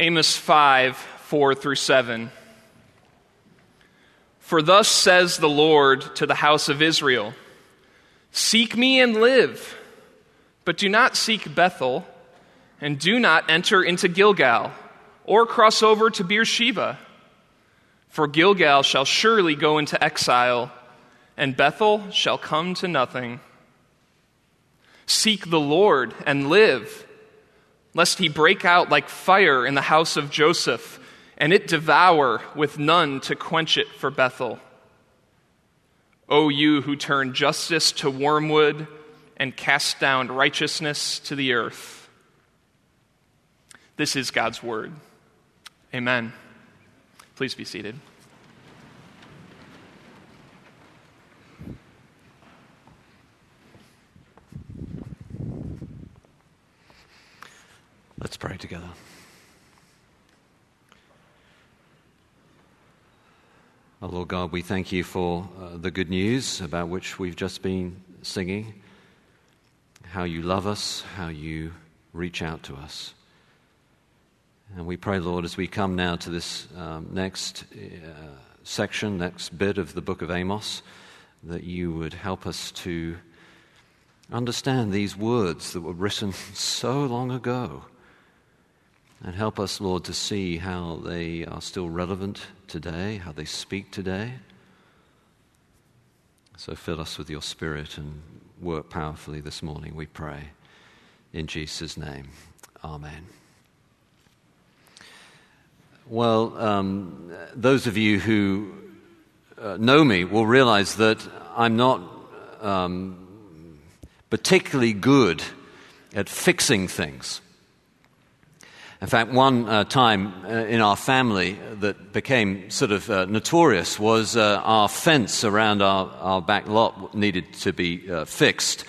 Amos 5 4 through 7. For thus says the Lord to the house of Israel Seek me and live, but do not seek Bethel, and do not enter into Gilgal, or cross over to Beersheba. For Gilgal shall surely go into exile, and Bethel shall come to nothing. Seek the Lord and live, lest he break out like fire in the house of Joseph, and it devour with none to quench it for Bethel. O you who turn justice to wormwood and cast down righteousness to the earth. This is God's word. Amen. Please be seated. Let's pray together. Oh, Lord God, we thank you for uh, the good news about which we've just been singing, how you love us, how you reach out to us. And we pray, Lord, as we come now to this um, next uh, section, next bit of the book of Amos, that you would help us to understand these words that were written so long ago. And help us, Lord, to see how they are still relevant today, how they speak today. So fill us with your Spirit and work powerfully this morning, we pray. In Jesus' name, Amen. Well, um, those of you who uh, know me will realize that I'm not um, particularly good at fixing things. In fact, one uh, time uh, in our family that became sort of uh, notorious was uh, our fence around our, our back lot needed to be uh, fixed.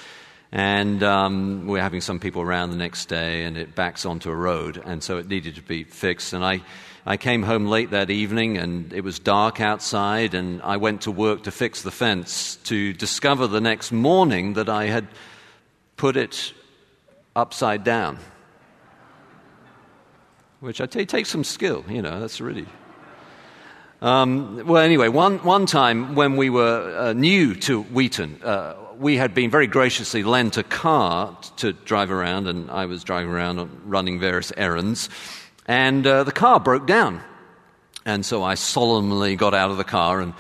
And um, we were having some people around the next day, and it backs onto a road, and so it needed to be fixed. And I, I came home late that evening, and it was dark outside, and I went to work to fix the fence to discover the next morning that I had put it upside down which I tell you takes some skill, you know, that's really. Um, well, anyway, one, one time when we were uh, new to Wheaton, uh, we had been very graciously lent a car to drive around, and I was driving around running various errands, and uh, the car broke down. And so I solemnly got out of the car and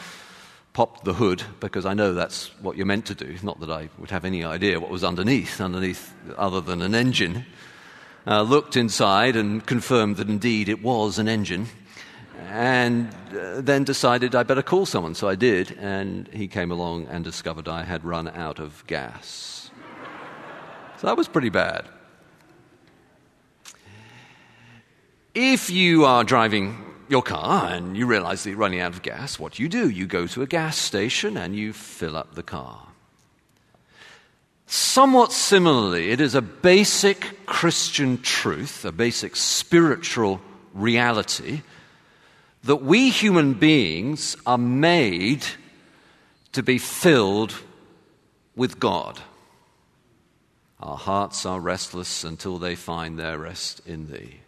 popped the hood because I know that's what you're meant to do. Not that I would have any idea what was underneath, underneath other than an engine uh, looked inside and confirmed that indeed it was an engine, and uh, then decided I better call someone. So I did, and he came along and discovered I had run out of gas. so that was pretty bad. If you are driving your car and you realize that you're running out of gas, what do you do? You go to a gas station and you fill up the car. Somewhat similarly, it is a basic Christian truth, a basic spiritual reality, that we human beings are made to be filled with God. Our hearts are restless until they find their rest in Thee.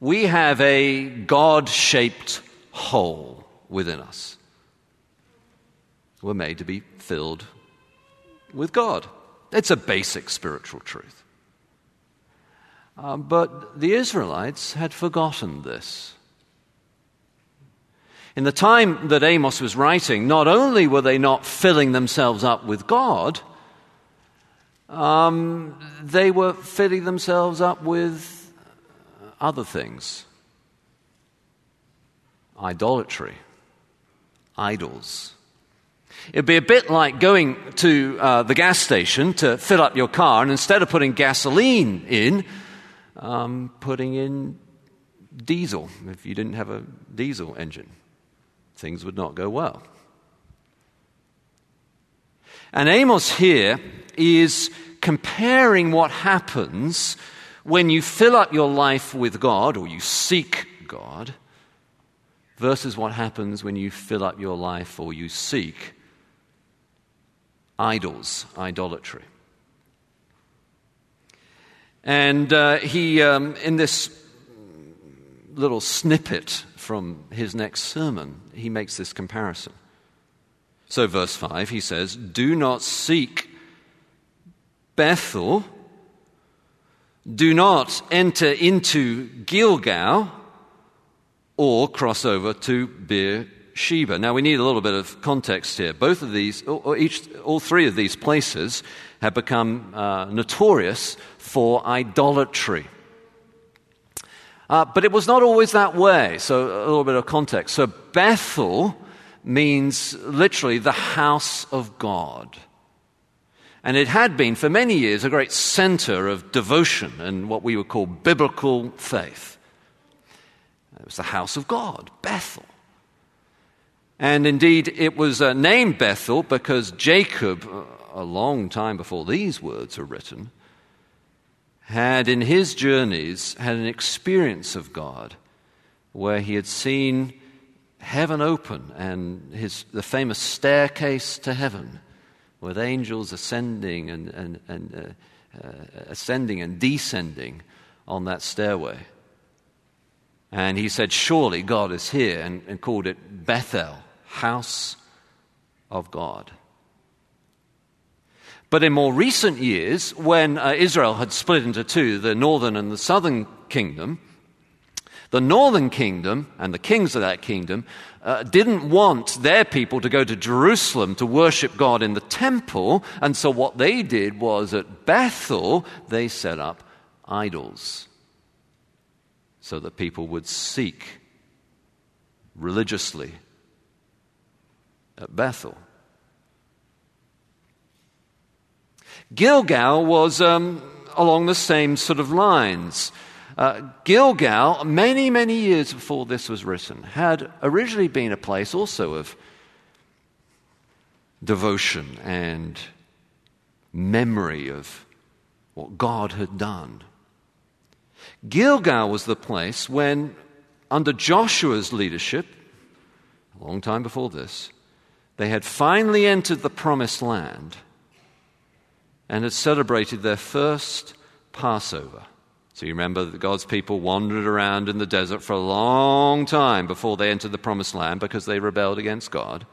We have a God shaped hole within us. We're made to be filled with God. It's a basic spiritual truth. Uh, but the Israelites had forgotten this. In the time that Amos was writing, not only were they not filling themselves up with God, um, they were filling themselves up with other things idolatry, idols. It'd be a bit like going to uh, the gas station to fill up your car, and instead of putting gasoline in, um, putting in diesel. If you didn't have a diesel engine, things would not go well. And Amos here is comparing what happens when you fill up your life with God or you seek God versus what happens when you fill up your life or you seek idols, idolatry. And uh, he, um, in this little snippet from his next sermon, he makes this comparison. So, verse 5, he says, Do not seek Bethel, do not enter into Gilgal or cross over to Beersheba. Now, we need a little bit of context here. Both of these, or each, all three of these places have become uh, notorious for idolatry. Uh, but it was not always that way. So, a little bit of context. So, Bethel means literally the house of God. And it had been for many years a great center of devotion and what we would call biblical faith. It was the house of God, Bethel. And indeed, it was uh, named Bethel because Jacob, uh, a long time before these words were written, had in his journeys had an experience of God where he had seen heaven open and his, the famous staircase to heaven with angels ascending and, and, and uh, uh, ascending and descending on that stairway. And he said, Surely God is here, and, and called it Bethel, house of God. But in more recent years, when uh, Israel had split into two, the northern and the southern kingdom, the northern kingdom and the kings of that kingdom uh, didn't want their people to go to Jerusalem to worship God in the temple, and so what they did was at Bethel, they set up idols so that people would seek religiously at Bethel. Gilgal was um, along the same sort of lines. Uh, Gilgal, many, many years before this was written, had originally been a place also of devotion and memory of what God had done. Gilgal was the place when, under Joshua's leadership, a long time before this, they had finally entered the promised land and had celebrated their first Passover. So you remember that God's people wandered around in the desert for a long time before they entered the promised land because they rebelled against God.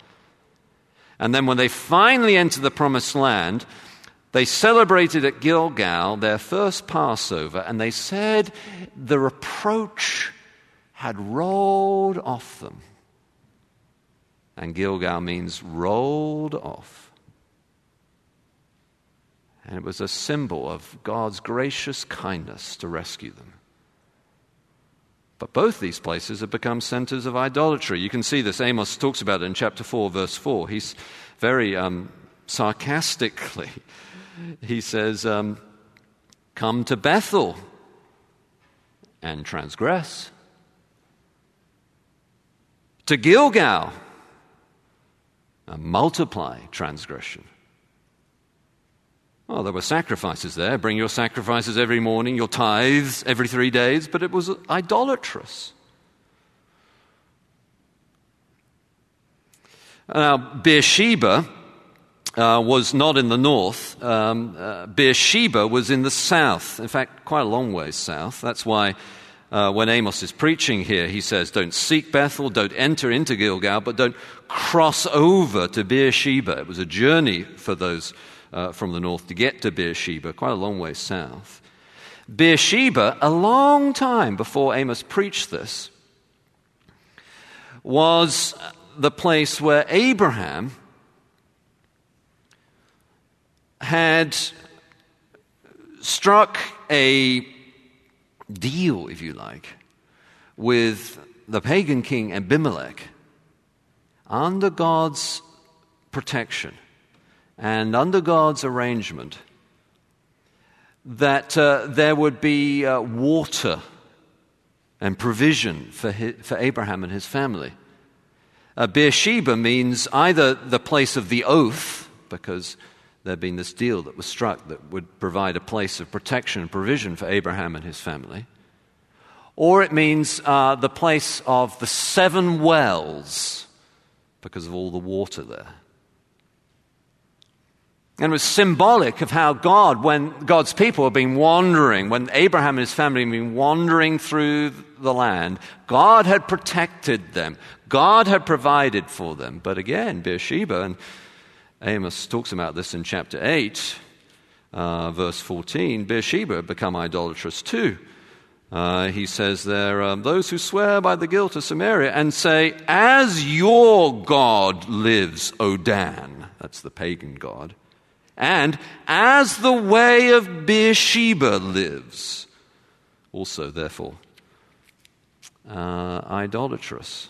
And then when they finally entered the promised land, they celebrated at Gilgal their first Passover, and they said the reproach had rolled off them. And Gilgal means rolled off. And it was a symbol of God's gracious kindness to rescue them. But both these places have become centers of idolatry. You can see this. Amos talks about it in chapter 4, verse 4. He's very um, sarcastically, he says, um, Come to Bethel and transgress, to Gilgal and multiply transgression. Well, there were sacrifices there. Bring your sacrifices every morning, your tithes every three days, but it was idolatrous. Now, Beersheba uh, was not in the north. Um, uh, Beersheba was in the south. In fact, quite a long way south. That's why uh, when Amos is preaching here, he says, Don't seek Bethel, don't enter into Gilgal, but don't cross over to Beersheba. It was a journey for those uh, from the north to get to Beersheba, quite a long way south. Beersheba, a long time before Amos preached this, was the place where Abraham had struck a deal, if you like, with the pagan king Abimelech under God's protection and under God's arrangement, that uh, there would be uh, water and provision for, his, for Abraham and his family. Uh, Beersheba means either the place of the oath, because there'd been this deal that was struck that would provide a place of protection and provision for Abraham and his family, or it means uh, the place of the seven wells, because of all the water there. And it was symbolic of how God, when God's people had been wandering, when Abraham and his family had been wandering through the land, God had protected them. God had provided for them. But again, Beersheba, and Amos talks about this in chapter 8, uh, verse 14, Beersheba become idolatrous too. Uh, he says there, um, those who swear by the guilt of Samaria and say, As your God lives, O Dan, that's the pagan God, and as the way of Beersheba lives, also, therefore, uh, idolatrous.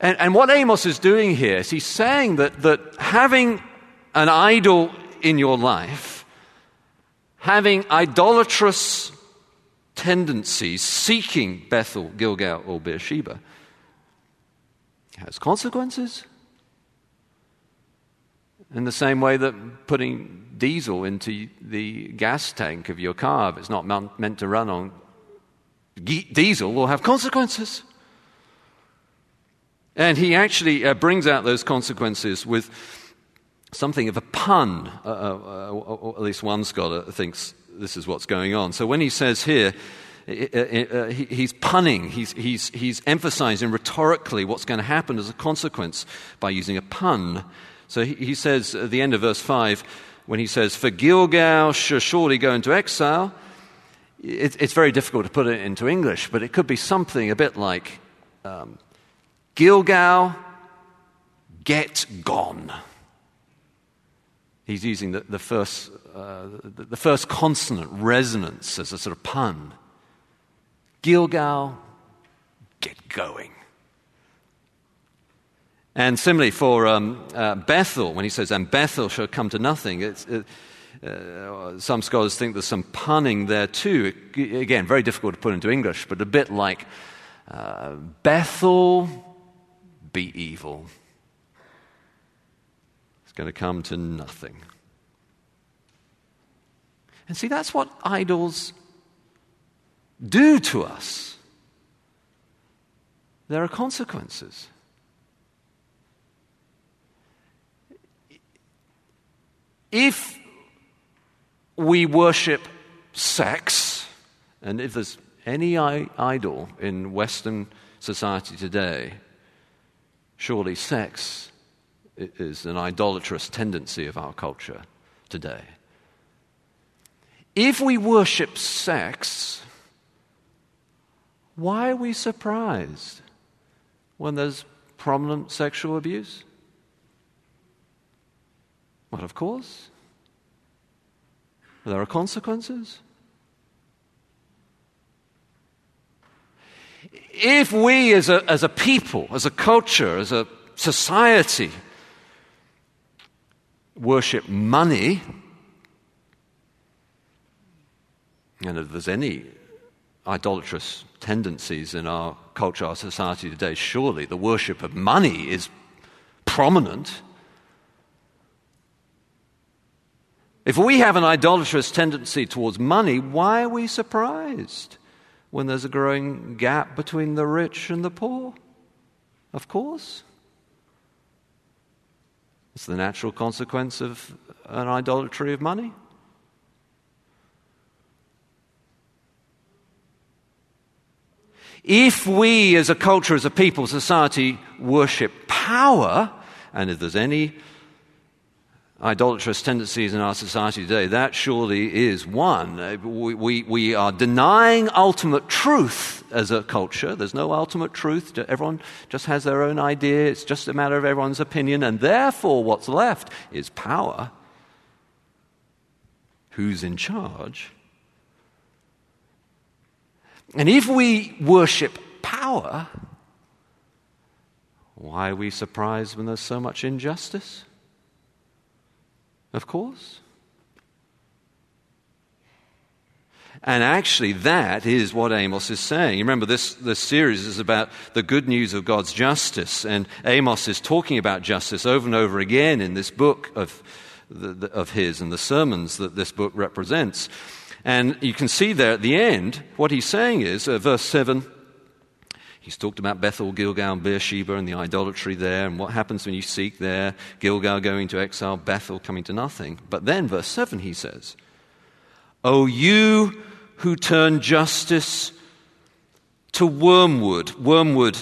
And, and what Amos is doing here is he's saying that, that having an idol in your life, having idolatrous tendencies, seeking Bethel, Gilgal, or Beersheba, has consequences. In the same way that putting diesel into the gas tank of your car, if it's not meant to run on diesel, will have consequences. And he actually uh, brings out those consequences with something of a pun. Uh, uh, uh at least one scholar thinks this is what's going on. So when he says here, uh, he's punning, he's, he's, he's emphasizing rhetorically what's going to happen as a consequence by using a pun. So he says at the end of verse 5, when he says, For Gilgal shall surely go into exile, it's very difficult to put it into English, but it could be something a bit like um, Gilgal, get gone. He's using the, the first, uh, the, the first consonant, resonance, as a sort of pun. Gilgal, get going. And similarly for um, uh, Bethel, when he says, and Bethel shall come to nothing, it, uh, some scholars think there's some punning there too. Again, very difficult to put into English, but a bit like uh, Bethel, be evil. It's going to come to nothing. And see, that's what idols do to us. There are consequences. If we worship sex, and if there's any idol in Western society today, surely sex is an idolatrous tendency of our culture today. If we worship sex, why are we surprised when there's prominent sexual abuse? Well, of course. There are consequences. If we as a, as a people, as a culture, as a society, worship money, and if there's any idolatrous tendencies in our culture, our society today, surely the worship of money is prominent. If we have an idolatrous tendency towards money, why are we surprised when there's a growing gap between the rich and the poor? Of course. It's the natural consequence of an idolatry of money. If we as a culture, as a people, society worship power, and if there's any idolatrous tendencies in our society today, that surely is one. Uh, we, we, we, are denying ultimate truth as a culture. There's no ultimate truth. Everyone just has their own idea. It's just a matter of everyone's opinion. And therefore, what's left is power. Who's in charge? And if we worship power, why are we surprised when there's so much injustice? Of course. And actually, that is what Amos is saying. Remember, this, this series is about the good news of God's justice, and Amos is talking about justice over and over again in this book of, the, the, of his and the sermons that this book represents. And you can see there at the end, what he's saying is, uh, verse 7, He's talked about Bethel, Gilgal, and Beersheba and the idolatry there, and what happens when you seek there. Gilgal going to exile, Bethel coming to nothing. But then, verse 7, he says, O you who turn justice to wormwood. Wormwood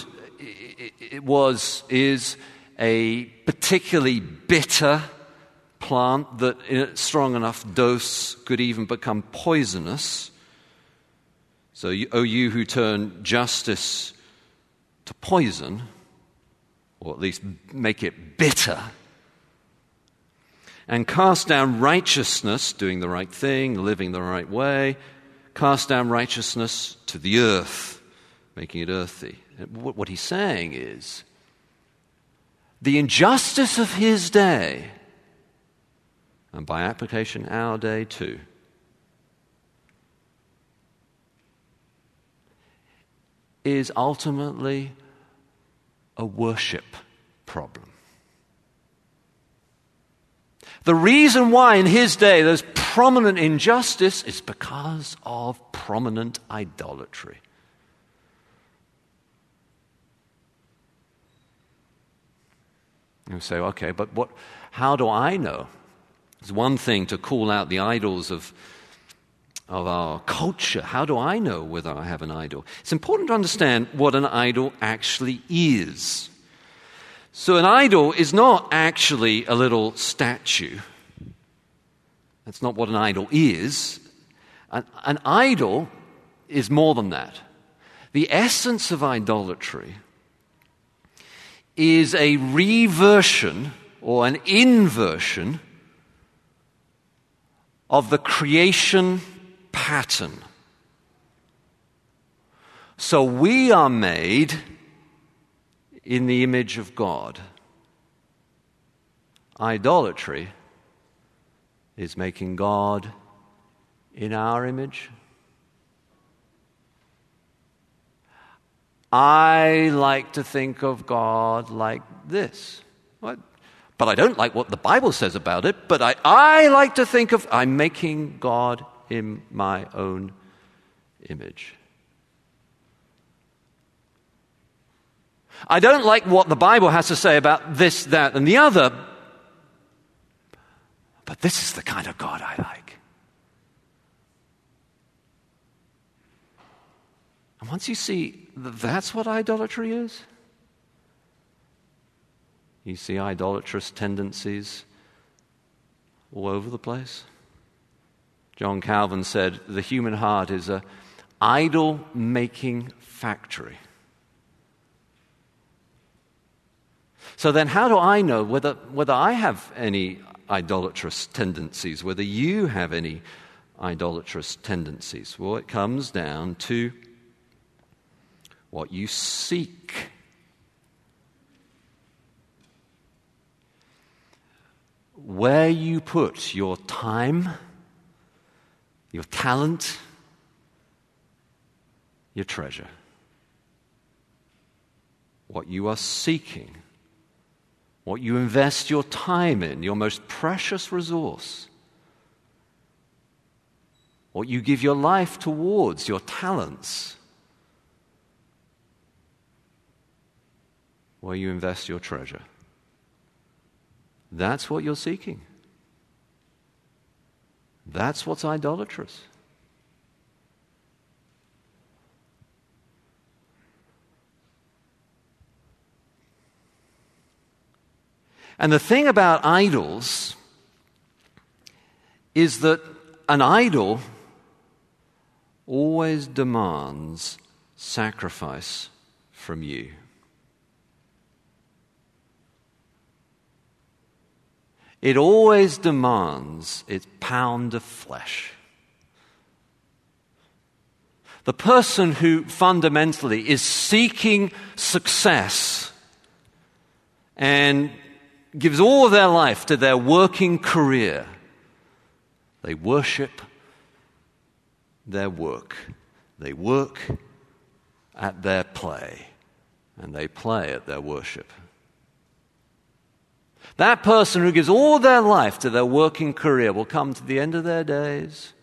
it was, is a particularly bitter plant that, in a strong enough dose, could even become poisonous. So, O you who turn justice to poison, or at least make it bitter, and cast down righteousness, doing the right thing, living the right way, cast down righteousness to the earth, making it earthy. What he's saying is the injustice of his day, and by application, our day too. Is ultimately a worship problem. The reason why in his day there's prominent injustice is because of prominent idolatry. You say, okay, but what, how do I know? It's one thing to call out the idols of of our culture. How do I know whether I have an idol? It's important to understand what an idol actually is. So, an idol is not actually a little statue. That's not what an idol is. An, an idol is more than that. The essence of idolatry is a reversion or an inversion of the creation pattern. So we are made in the image of God. Idolatry is making God in our image. I like to think of God like this. What? But I don't like what the Bible says about it, but I, I like to think of I'm making God in my own image. I don't like what the Bible has to say about this, that, and the other, but this is the kind of God I like. And once you see that that's what idolatry is, you see idolatrous tendencies all over the place. John Calvin said, The human heart is an idol making factory. So then, how do I know whether, whether I have any idolatrous tendencies, whether you have any idolatrous tendencies? Well, it comes down to what you seek. Where you put your time your talent, your treasure. What you are seeking, what you invest your time in, your most precious resource. What you give your life towards, your talents. Where you invest your treasure. That's what you're seeking. That's what's idolatrous. And the thing about idols is that an idol always demands sacrifice from you. It always demands its pound of flesh. The person who fundamentally is seeking success and gives all their life to their working career, they worship their work. They work at their play, and they play at their worship. That person who gives all their life to their working career will come to the end of their days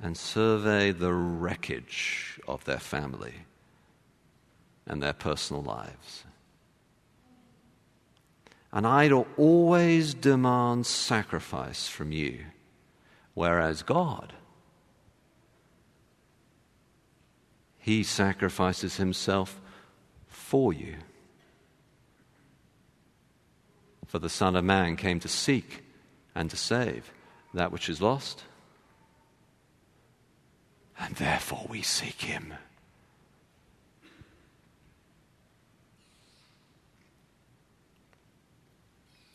and survey the wreckage of their family and their personal lives. An idol always demands sacrifice from you, whereas God, He sacrifices Himself for you. For the Son of Man came to seek and to save that which is lost. And therefore we seek Him.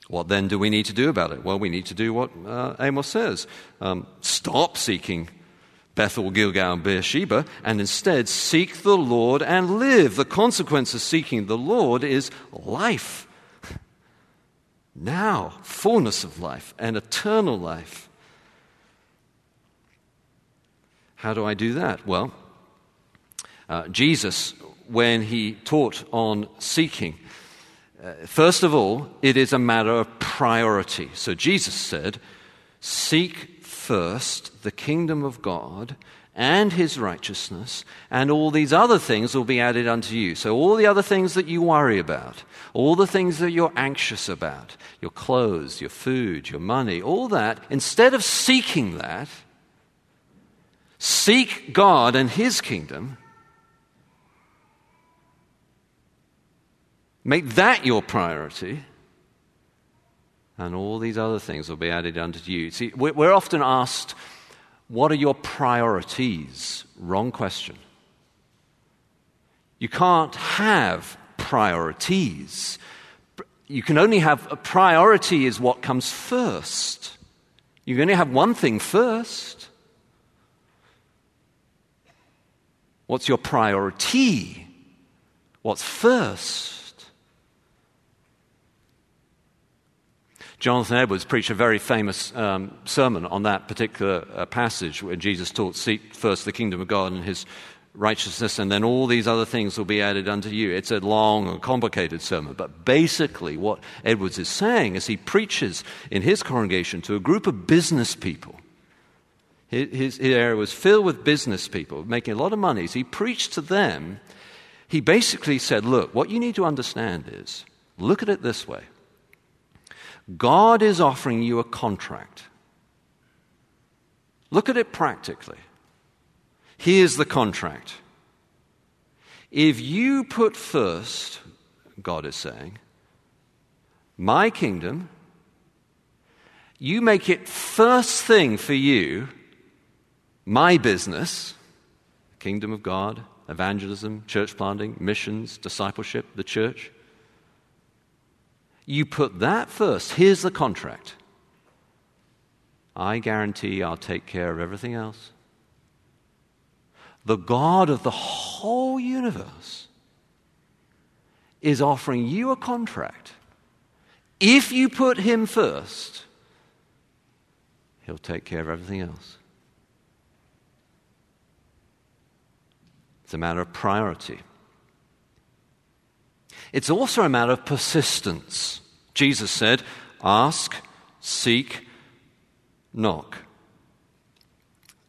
What then do we need to do about it? Well, we need to do what uh, Amos says um, stop seeking Bethel, Gilgal, and Beersheba, and instead seek the Lord and live. The consequence of seeking the Lord is life. Now, fullness of life and eternal life. How do I do that? Well, uh, Jesus, when he taught on seeking, uh, first of all, it is a matter of priority. So Jesus said, Seek first the kingdom of God and his righteousness, and all these other things will be added unto you. So, all the other things that you worry about, all the things that you're anxious about, your clothes, your food, your money, all that, instead of seeking that, seek God and his kingdom Make that your priority, and all these other things will be added unto you. See, we're often asked, What are your priorities? Wrong question. You can't have priorities. You can only have a priority, is what comes first. You can only have one thing first. What's your priority? What's first? Jonathan Edwards preached a very famous um, sermon on that particular uh, passage where Jesus taught, Seek first the kingdom of God and his righteousness, and then all these other things will be added unto you. It's a long and complicated sermon, but basically, what Edwards is saying is he preaches in his congregation to a group of business people. His, his area was filled with business people making a lot of money. So he preached to them. He basically said, Look, what you need to understand is look at it this way God is offering you a contract. Look at it practically. Here's the contract. If you put first, God is saying, my kingdom, you make it first thing for you, my business, kingdom of God, evangelism, church planting, missions, discipleship, the church. You put that first. Here's the contract. I guarantee I'll take care of everything else. The God of the whole universe is offering you a contract. If you put Him first, He'll take care of everything else. It's a matter of priority. It's also a matter of persistence. Jesus said, Ask, seek, knock.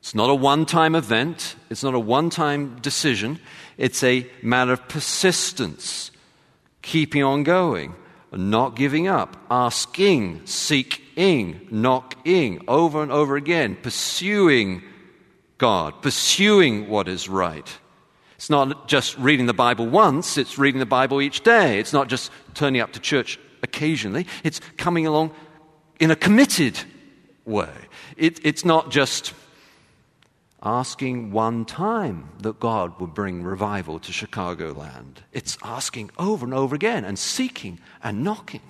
It's not a one time event, it's not a one time decision, it's a matter of persistence, keeping on going, not giving up, asking, seeking, knocking over and over again, pursuing God, pursuing what is right. It's not just reading the Bible once, it's reading the Bible each day. It's not just turning up to church occasionally, it's coming along in a committed way. It, it's not just asking one time that God would bring revival to Chicagoland. It's asking over and over again and seeking and knocking.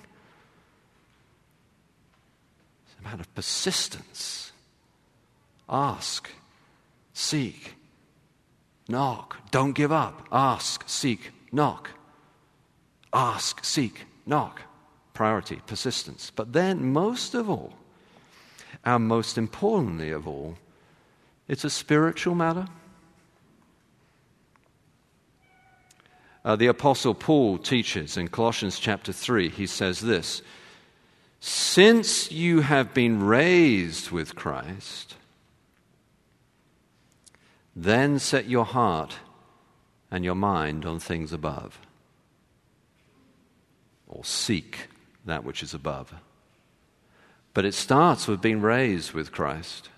It's a matter of persistence. Ask, seek, knock. Don't give up. Ask, seek, knock. Ask, seek, knock. Priority, persistence. But then, most of all, and most importantly of all, it's a spiritual matter. Uh, the Apostle Paul teaches in Colossians chapter 3, he says this Since you have been raised with Christ, then set your heart and your mind on things above. Or seek that which is above. But it starts with being raised with Christ.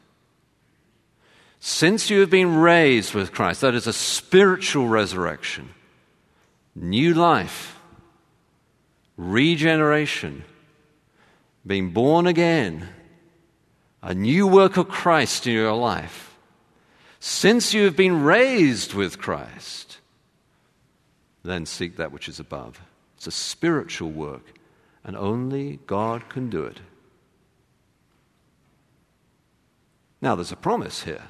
Since you have been raised with Christ, that is a spiritual resurrection, new life, regeneration, being born again, a new work of Christ in your life. Since you have been raised with Christ, then seek that which is above. It's a spiritual work, and only God can do it. Now, there's a promise here.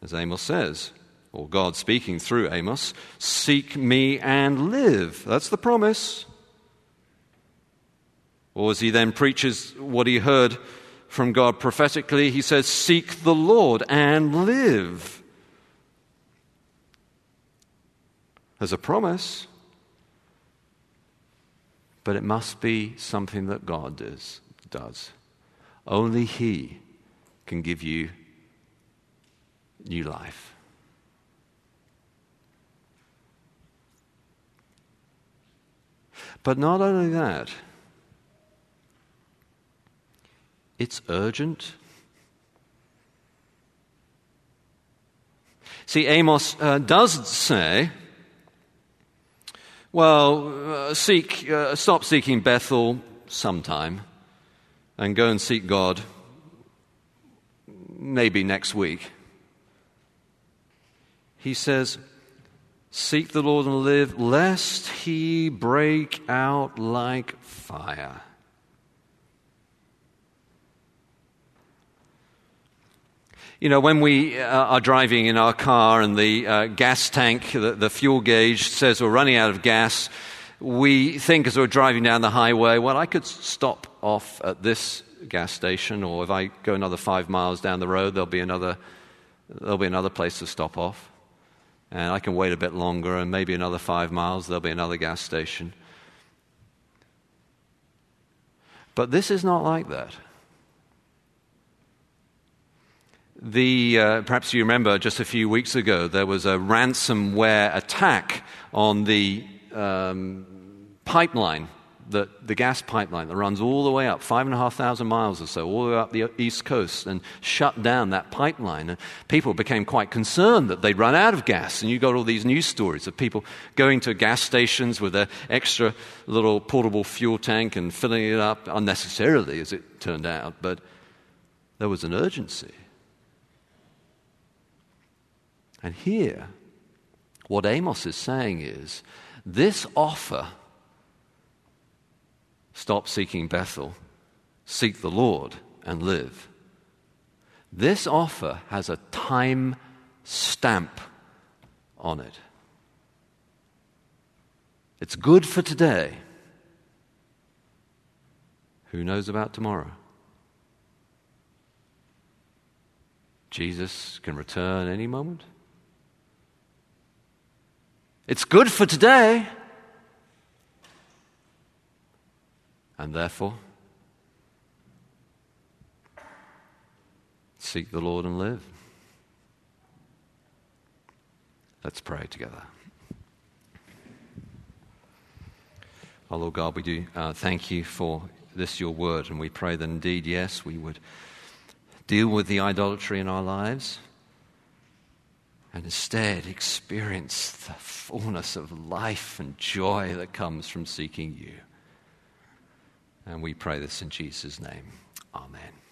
As Amos says, or God speaking through Amos, seek me and live. That's the promise. Or as he then preaches what he heard from God prophetically, he says, Seek the Lord and live. As a promise, but it must be something that God does. does. Only He can give you new life. But not only that, it's urgent. See, Amos uh, does say, well, uh, seek, uh, stop seeking Bethel sometime and go and seek God maybe next week. He says, Seek the Lord and live, lest he break out like fire. You know, when we uh, are driving in our car and the uh, gas tank, the, the fuel gauge says we're running out of gas, we think as we're driving down the highway, well, I could stop off at this gas station, or if I go another five miles down the road, there'll be another, there'll be another place to stop off. And I can wait a bit longer, and maybe another five miles, there'll be another gas station. But this is not like that. The, uh, perhaps you remember just a few weeks ago, there was a ransomware attack on the um, pipeline the, the gas pipeline that runs all the way up, five and a half thousand miles or so, all the way up the east coast, and shut down that pipeline. And people became quite concerned that they'd run out of gas. And you got all these news stories of people going to gas stations with their extra little portable fuel tank and filling it up unnecessarily, as it turned out. But there was an urgency. And here, what Amos is saying is this offer Stop seeking Bethel, seek the Lord and live. This offer has a time stamp on it. It's good for today. Who knows about tomorrow? Jesus can return any moment. It's good for today. And therefore, seek the Lord and live. Let's pray together. Oh, Lord God, we do uh, thank you for this, your word, and we pray that indeed, yes, we would deal with the idolatry in our lives and instead experience the fullness of life and joy that comes from seeking you. And we pray this in Jesus' name. Amen.